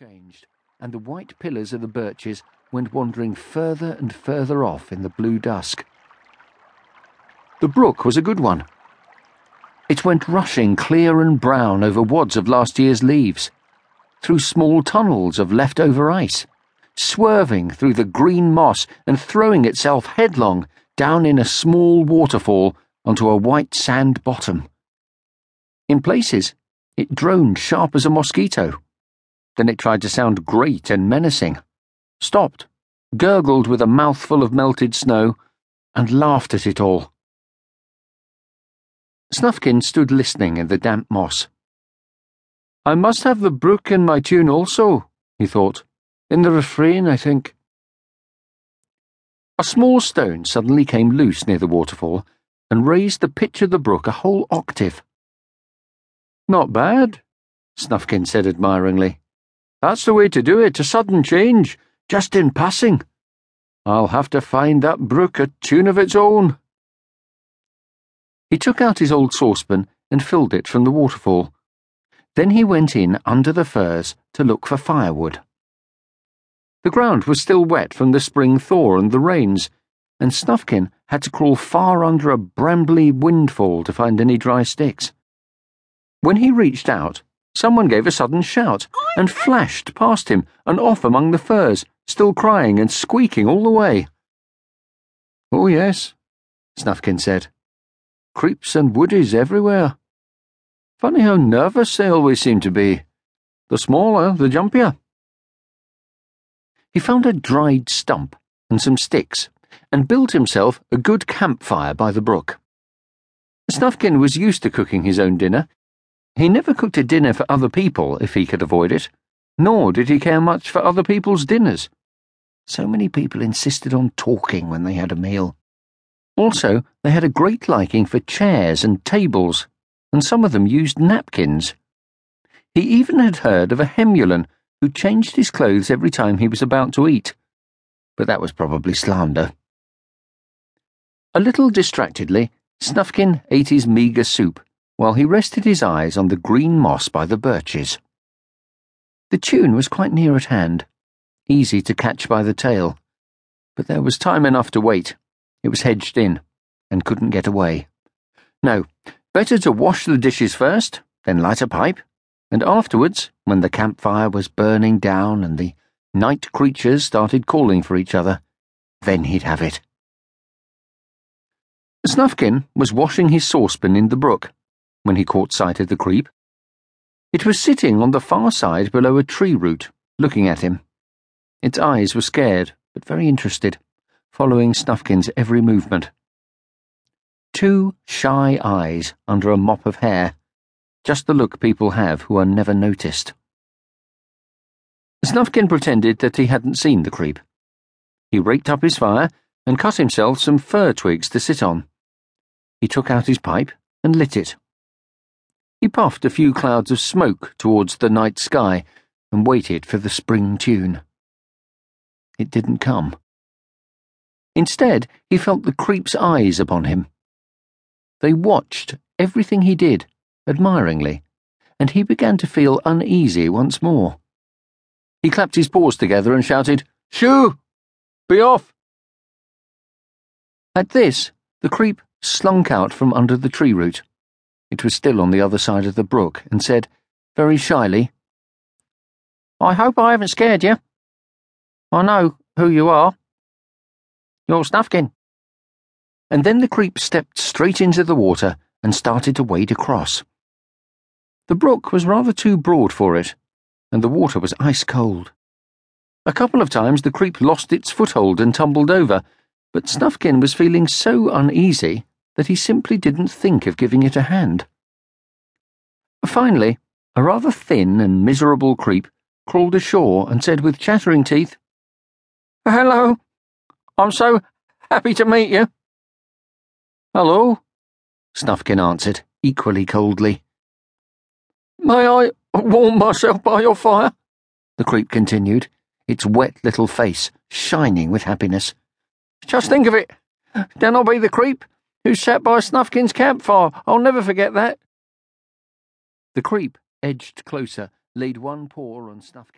changed, and the white pillars of the birches went wandering further and further off in the blue dusk. The brook was a good one. It went rushing clear and brown over wads of last year's leaves, through small tunnels of leftover ice, swerving through the green moss and throwing itself headlong down in a small waterfall onto a white sand bottom. In places, it droned sharp as a mosquito. Then it tried to sound great and menacing, stopped, gurgled with a mouthful of melted snow, and laughed at it all. Snufkin stood listening in the damp moss. I must have the brook in my tune also, he thought. In the refrain, I think. A small stone suddenly came loose near the waterfall and raised the pitch of the brook a whole octave. Not bad, Snufkin said admiringly. That's the way to do it, a sudden change, just in passing. I'll have to find that brook a tune of its own. He took out his old saucepan and filled it from the waterfall. Then he went in under the firs to look for firewood. The ground was still wet from the spring thaw and the rains, and Snufkin had to crawl far under a brambly windfall to find any dry sticks. When he reached out, someone gave a sudden shout and oh, flashed past him and off among the firs, still crying and squeaking all the way. Oh, yes, Snufkin said. Creeps and woodies everywhere. Funny how nervous they always seem to be. The smaller, the jumpier. He found a dried stump and some sticks and built himself a good campfire by the brook. Snufkin was used to cooking his own dinner. He never cooked a dinner for other people if he could avoid it, nor did he care much for other people's dinners. So many people insisted on talking when they had a meal. Also, they had a great liking for chairs and tables, and some of them used napkins. He even had heard of a Hemulen who changed his clothes every time he was about to eat, but that was probably slander. A little distractedly, Snufkin ate his meagre soup while he rested his eyes on the green moss by the birches. The tune was quite near at hand, easy to catch by the tail, but there was time enough to wait. It was hedged in, and couldn't get away. No, better to wash the dishes first, then light a pipe, and afterwards, when the campfire was burning down and the night creatures started calling for each other, then he'd have it. Snufkin was washing his saucepan in the brook when he caught sight of the creep. It was sitting on the far side below a tree root, looking at him. Its eyes were scared, but very interested following Snufkin's every movement. Two shy eyes under a mop of hair, just the look people have who are never noticed. Snufkin pretended that he hadn't seen the creep. He raked up his fire and cut himself some fir twigs to sit on. He took out his pipe and lit it. He puffed a few clouds of smoke towards the night sky and waited for the spring tune. It didn't come. Instead, he felt the creep's eyes upon him. They watched everything he did, admiringly, and he began to feel uneasy once more. He clapped his paws together and shouted, Shoo! Be off! At this, the creep slunk out from under the tree root. It was still on the other side of the brook, and said, very shyly, I hope I haven't scared you. I know who you are. You're Snufkin. And then the creep stepped straight into the water and started to wade across. The brook was rather too broad for it, and the water was ice cold. A couple of times the creep lost its foothold and tumbled over, but Snufkin was feeling so uneasy that he simply didn't think of giving it a hand. Finally, a rather thin and miserable creep crawled ashore and said with chattering teeth, Hello. I'm so happy to meet you. Hello, Snufkin answered, equally coldly. May I warm myself by your fire? The creep continued, its wet little face shining with happiness. Just think of it. Then I'll be the creep who sat by Snufkin's campfire. I'll never forget that. The creep edged closer, laid one paw on Snufkin's